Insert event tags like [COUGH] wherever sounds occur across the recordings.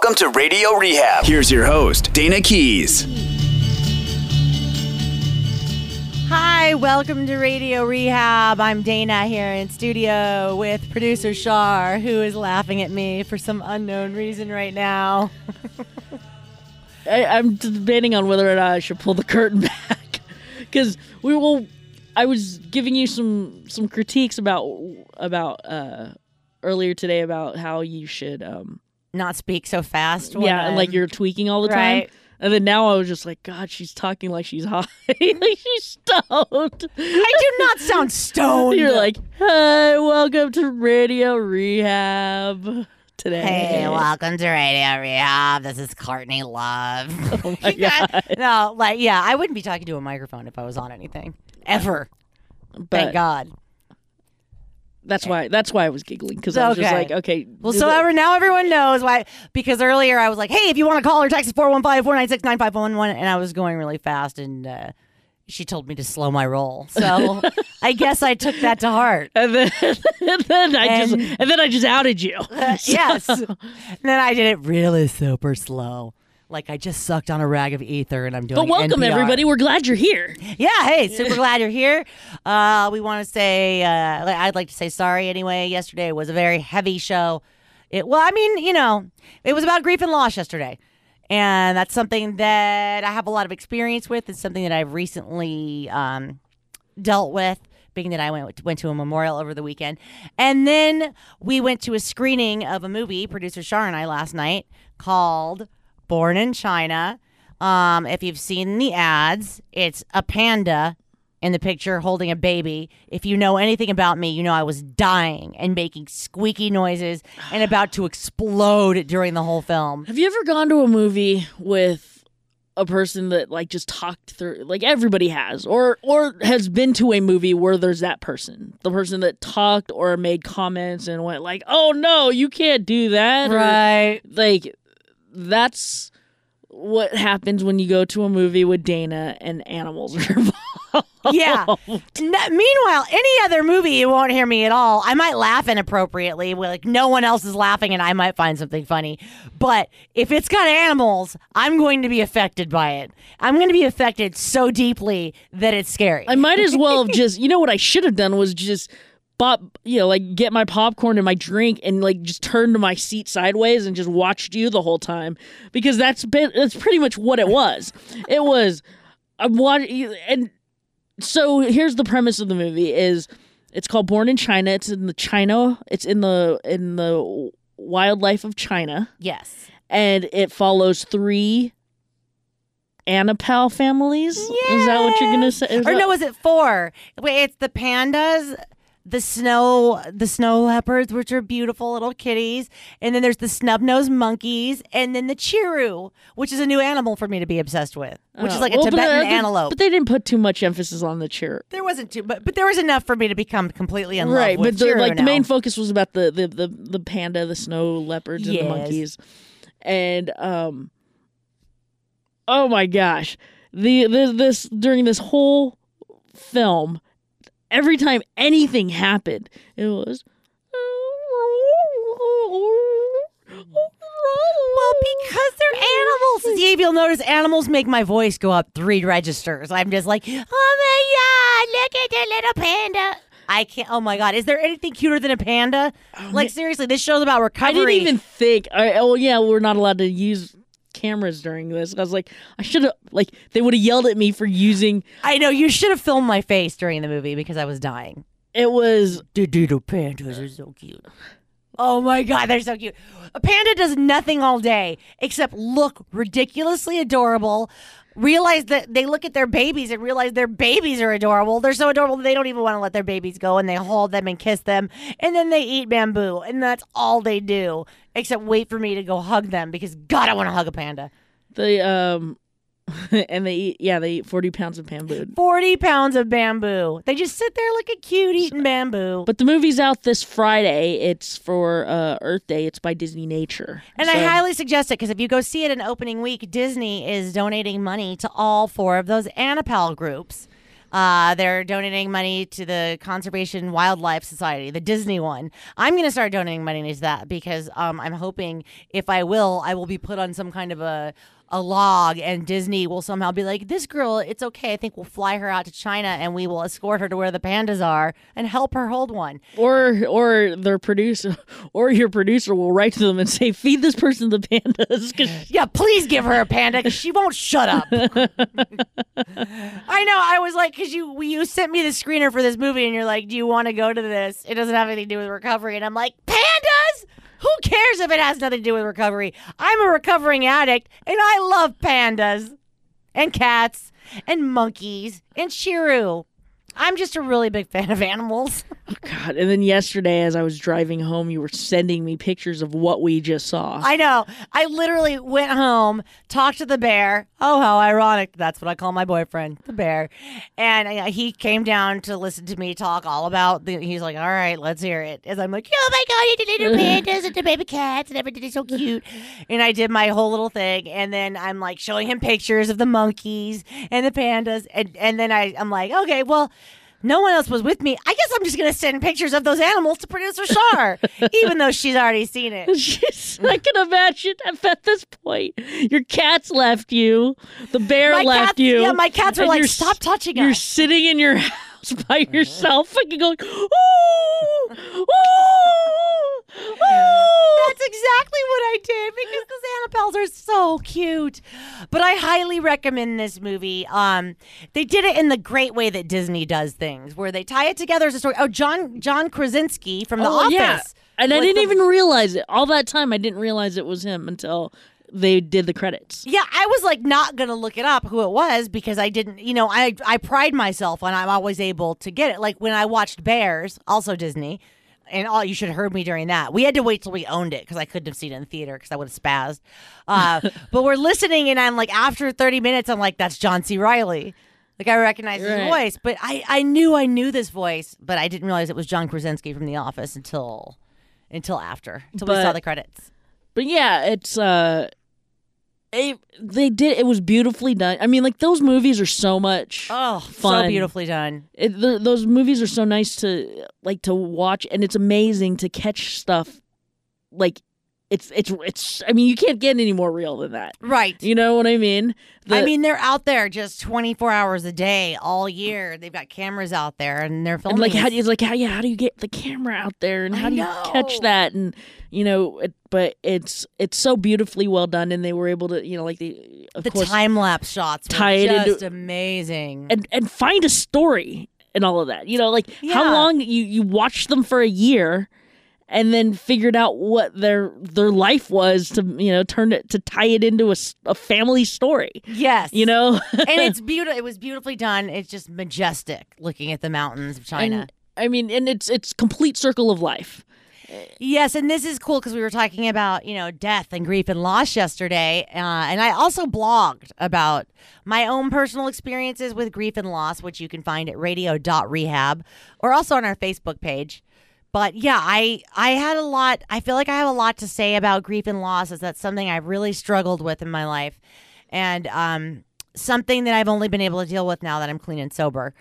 Welcome to Radio Rehab. Here's your host, Dayna Keys. Hi, welcome to Radio Rehab. I'm Dayna here in studio with producer Char, who is laughing at me for some unknown reason right now. [LAUGHS] I, I'm debating on whether or not I should pull the curtain [LAUGHS] back because we will. I was giving you some some critiques about about uh, earlier today about how you should um Not speak so fast. when yeah and like you're tweaking all the Right. time. And then now I was just like, God, she's talking like she's high, [LAUGHS] like she's stoned. I do not sound [LAUGHS] stoned. You're like, Hi, welcome to Radio Rehab today. Hey, [LAUGHS] welcome to Radio Rehab. This is Courtney Love. Oh my God. no, like, yeah, I wouldn't be talking to a microphone if I was on anything. Ever. But Thank God. That's why that's why I was giggling because I was just Okay. like, okay. Well, so ever, now everyone knows why. Because earlier I was like, hey, if you want to call or text 415 496 9511, and I was going really fast, and uh, she told me to slow my roll. So [LAUGHS] I guess I took that to heart. and then, [LAUGHS] and then I And- just and then I just outed you. [LAUGHS] yes. And then I did it really super slow. Like I just sucked on a rag of ether and I'm doing But welcome NPR. everybody. We're glad you're here. Yeah, hey, super glad you're here. Uh, we want to say, uh, I'd like to say sorry anyway. Yesterday was a very heavy show. It, well, I mean, you know, it was about grief and loss yesterday. And that's something that I have a lot of experience with. It's something that I've recently um, dealt with, being that I went, went to a memorial over the weekend. And then we went to a screening of a movie, producer Char and I, last night called Born in China. Um, if you've seen the ads, it's a panda in the picture holding a baby. If you know anything about me, you know I was dying and making squeaky noises and about to explode during the whole film. Have you ever gone to a movie with a person that like just talked through like everybody has or or has been to a movie where there's that person the person that talked or made comments and went like oh no you can't do that or, Right. like that's what happens when you go to a movie with Dayna and animals are [LAUGHS] involved. Yeah. N- meanwhile, any other movie, you won't hear me at all. I might laugh inappropriately, like no one else is laughing, and I might find something funny. But if it's got animals, I'm going to be affected by it. I'm going to be affected so deeply that it's scary. I might as well have [LAUGHS] just, you know, what I should have done was just bought, you know, like get my popcorn and my drink and like just turn to my seat sideways and just watched you the whole time because that's been that's pretty much what it was. It was I'm watching and so here's the premise of the movie is it's called Born in China. It's in the China. It's in the in the wildlife of China yes. and it follows three Anapal families. Is that what you're gonna say? Is Or that- no, is it four? Wait, it's the pandas, the snow, the snow leopards, which are beautiful little kitties, and then there's the snub-nosed monkeys, and then the chiru, which is a new animal for me to be obsessed with, which is Uh, like a well, but, Tibetan uh, they- antelope. But they didn't put too much emphasis on the chiru. there wasn't too, but but there was enough for me to become completely in love Right, with but the, chiru like the main focus was about the the the, the panda, the snow leopards, and Yes. the monkeys, and um, oh my gosh, the, the this during this whole film, every time anything happened, it was. Well, because they're animals. Steve, you'll notice animals make my voice go up three registers. I'm just like, oh my god, look at the little panda. I can't. Oh my god, is there anything cuter than a panda? Oh, like seriously, this show's about recovery. I didn't even think. I, oh yeah, we're not allowed to use cameras during this. I was like, I should have like they would have yelled at me for using. I know you should have filmed my face during the movie because I was dying. It was The doodle pandas are so cute. Oh my god, they're so cute. A panda does nothing all day except look ridiculously adorable. Realize that they look at their babies and realize their babies are adorable. They're so adorable they don't even want to let their babies go and they hold them and kiss them. And then they eat bamboo. And that's all they do. Except wait for me to go hug them because God, I want to hug a panda. They um, [LAUGHS] and they eat yeah they eat forty pounds of bamboo. 40 pounds of bamboo. They just sit there like a cute eating bamboo. But the movie's out this Friday. It's for uh, Earth Day. It's by Disney Nature. And I highly suggest it because if you go see it in opening week, Disney is donating money to all four of those Anapal groups. Uh, they're donating money to the Conservation Wildlife Society, the Disney one. I'm going to start donating money to that because um, I'm hoping if I will, I will be put on some kind of a a log and Disney will somehow be like, this girl, it's okay. I think we'll fly her out to China and we will escort her to where the pandas are and help her hold one. Or or their producer or your producer will write to them and say, feed this person the pandas. [LAUGHS] 'cause- Yeah, please give her a panda because she won't shut up. I know. I was like, because you you sent me the screener for this movie, and you're like, do you want to go to this? It doesn't have anything to do with recovery, and I'm like. Who cares if it has nothing to do with recovery? I'm a recovering addict, and I love pandas, and cats, and monkeys, and Chiru. I'm just a really big fan of animals. [LAUGHS] God. And then yesterday, as I was driving home, you were sending me pictures of what we just saw. I know. I literally went home, talked to the bear. Oh, how ironic. That's what I call my boyfriend, the bear. And he came down to listen to me talk all about the. He's like, all right, let's hear it. As I'm like, oh my God, he did little [LAUGHS] pandas and the baby cats and everything is so cute. And I did my whole little thing. And then I'm like showing him pictures of the monkeys and the pandas. And, and then I, I'm like, okay, well, no one else was with me. I guess I'm just going to send pictures of those animals to producer Char, [LAUGHS] even though she's already seen it. [LAUGHS] Jeez, I can imagine if at this point your cats left you, the bear My left cats- you. yeah, my cats were like, "Stop touching You're us." sitting in your [LAUGHS] house by mm-hmm. yourself, fucking going, ooh, ooh, ooh. That's exactly what I did because the Annabelles are so cute. But I highly recommend this movie. Um, they did it in the great way that Disney does things, where they tie it together as a story. Oh, John John Krasinski from The Oh, Office. yeah. And I didn't the- even realize it. All that time, I didn't realize it was him until they did the credits. Yeah, I was like not gonna look it up who it was because I didn't. You know, I I pride myself on I'm always able to get it. Like when I watched Bears, also Disney. And all you should have heard me during that. We had to wait till we owned it because I couldn't have seen it in the theater because I would have spazzed. Uh, [LAUGHS] but we're listening, and I'm like, after 30 minutes, I'm like, that's John C. Reilly. Like I recognize his voice, but I I knew I knew this voice, but I didn't realize it was John Krasinski from The Office until until after until we saw the credits. But yeah, it's uh it, they did it was beautifully done. I mean, like those movies are so much Oh, fun. so beautifully done. It, th those movies are so nice to like to watch, and it's amazing to catch stuff. Like it's it's it's. I mean, you can't get any more real than that. Right. You know what I mean? I mean, they're out there just 24 hours a day, all year. They've got cameras out there, and they're filming. and like how do you like how yeah how do you get the camera out there and I how do you know. catch that and you know it, but it's it's so beautifully well done and they were able to you know like the of the course time lapse shots were tie it into- just amazing. and and find a story and all of that. You know, like how long you you watch them for a year and then figured out what their their life was to you know turn it to tie it into a, a family story. yes, You know, [LAUGHS] and it's [LAUGHS] beautiful. It was beautifully done. It's just majestic looking at the mountains of China. and I mean, and it's it's complete circle of life. Yes, and this is cool because we were talking about you know death and grief and loss yesterday, uh, and I also blogged about my own personal experiences with grief and loss, which you can find at radio.rehab or also on our Facebook page. But yeah, I I had a lot. I feel like I have a lot to say about grief and loss. Is that something I've really struggled with in my life, and um, something that I've only been able to deal with now that I'm clean and sober.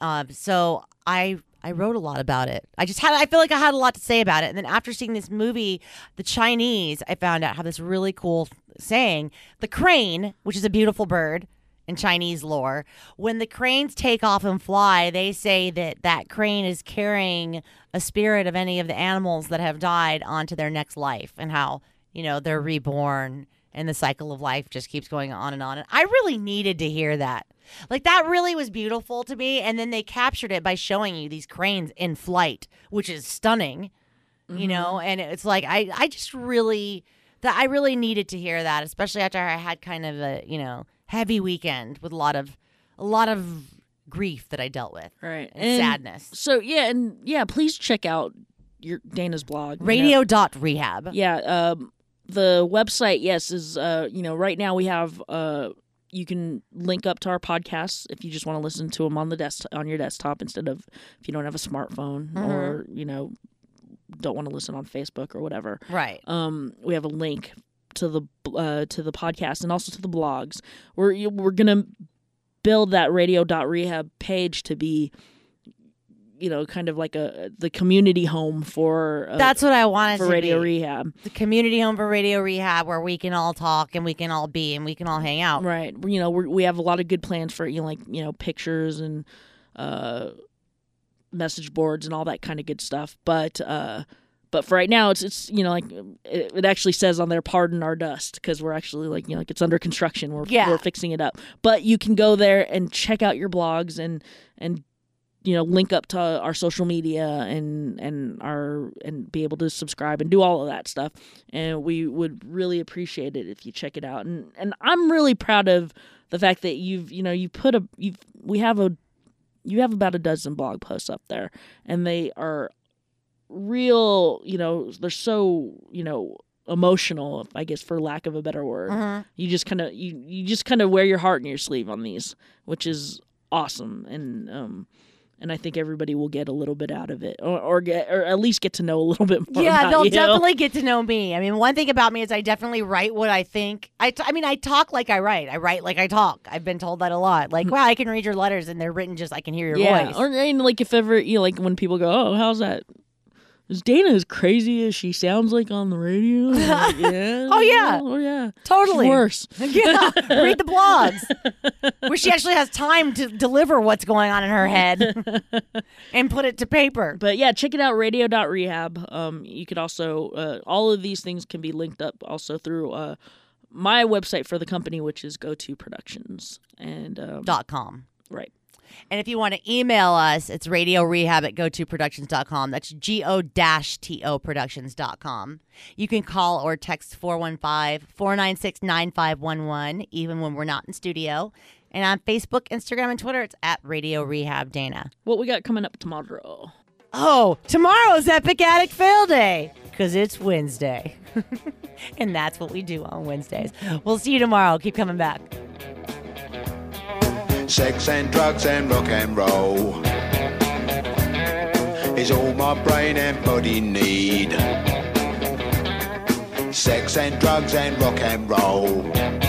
Um, so I I wrote a lot about it. I just had I feel like I had a lot to say about it. And then after seeing this movie, the Chinese, I found out have this really cool saying: the crane, which is a beautiful bird in Chinese lore, when the cranes take off and fly, they say that that crane is carrying a spirit of any of the animals that have died onto their next life, and how you know they're reborn. And the cycle of life just keeps going on and on. And I really needed to hear that. Like that really was beautiful to me. And then they captured it by showing you these cranes in flight, which is stunning, you know. Mm-hmm. And it's like I, I just really that I really needed to hear that, especially after I had kind of a you know heavy weekend with a lot of a lot of grief that I dealt with, Right. and, sadness. So yeah, and yeah, please check out your Dayna's blog. you know. Radio dot rehab. Yeah, um, the website, yes, is uh, you know, right now we have uh, you can link up to our podcasts if you just want to listen to them on the desk on your desktop instead of if you don't have a smartphone Mm-hmm. or you know don't want to listen on Facebook or whatever. Right. Um, we have a link to the uh, to the podcast and also to the blogs. We're we're gonna build that radio.rehab page to be you know kind of like a the community home for uh, That's what I wanted for to radio be. rehab the community home for radio rehab where we can all talk and we can all be and we can all hang out. right you know we have a lot of good plans for you know like you know pictures and uh message boards and all that kind of good stuff but uh but for right now it's it's you know like it, it actually says on there pardon our dust because we're actually like you know like it's under construction. We're, Yeah. we're fixing it up. But you can go there and check out your blogs and and you know link up to our social media and and our and be able to subscribe and do all of that stuff. And we would really appreciate it if you check it out. And and I'm really proud of the fact that you've you know you put a you've we have a you have about a dozen blog posts up there and they are real you know they're so you know emotional i guess for lack of a better word Mhm. you just kind of you you just kind of wear your heart in your sleeve on these which is awesome and um and I think everybody will get a little bit out of it, or, or get, or at least get to know a little [LAUGHS] bit more. Yeah, they'll you. definitely get to know me. I mean, one thing about me is I definitely write what I think. I, t- I mean, I talk like I write. I write like I talk. I've been told that a lot. Like, wow, I can read your letters and they're written just I can hear your Mm. yeah. voice. Or and like if ever you know, like when people go, "Oh, how's that?" Is Dayna as crazy as she sounds like on the radio? [LAUGHS] Like, yeah. Oh, yeah. Oh yeah. totally. She's worse. [LAUGHS] yeah, read the blogs [LAUGHS] where she actually has time to deliver what's going on in her head and put it to paper. But yeah, check it out, radio.rehab. Um, you could also, uh, all of these things can be linked up also through uh, my website for the company, which is Go To Productions. And, um, Dot com. right. And if you want to email us, it's radio rehab at gotoproductions.com. That's G O T O productions.com. You can call or text 415 496 9511, even when we're not in studio. And on Facebook, Instagram, and Twitter, it's at Radio Rehab Dayna. What we got coming up tomorrow? Oh, tomorrow's Epic Addict Fail Day because it's Wednesday. [LAUGHS] and that's what we do on Wednesdays. We'll see you tomorrow. Keep coming back. Sex and drugs and rock and roll is all my brain and body need. Sex and drugs and rock and roll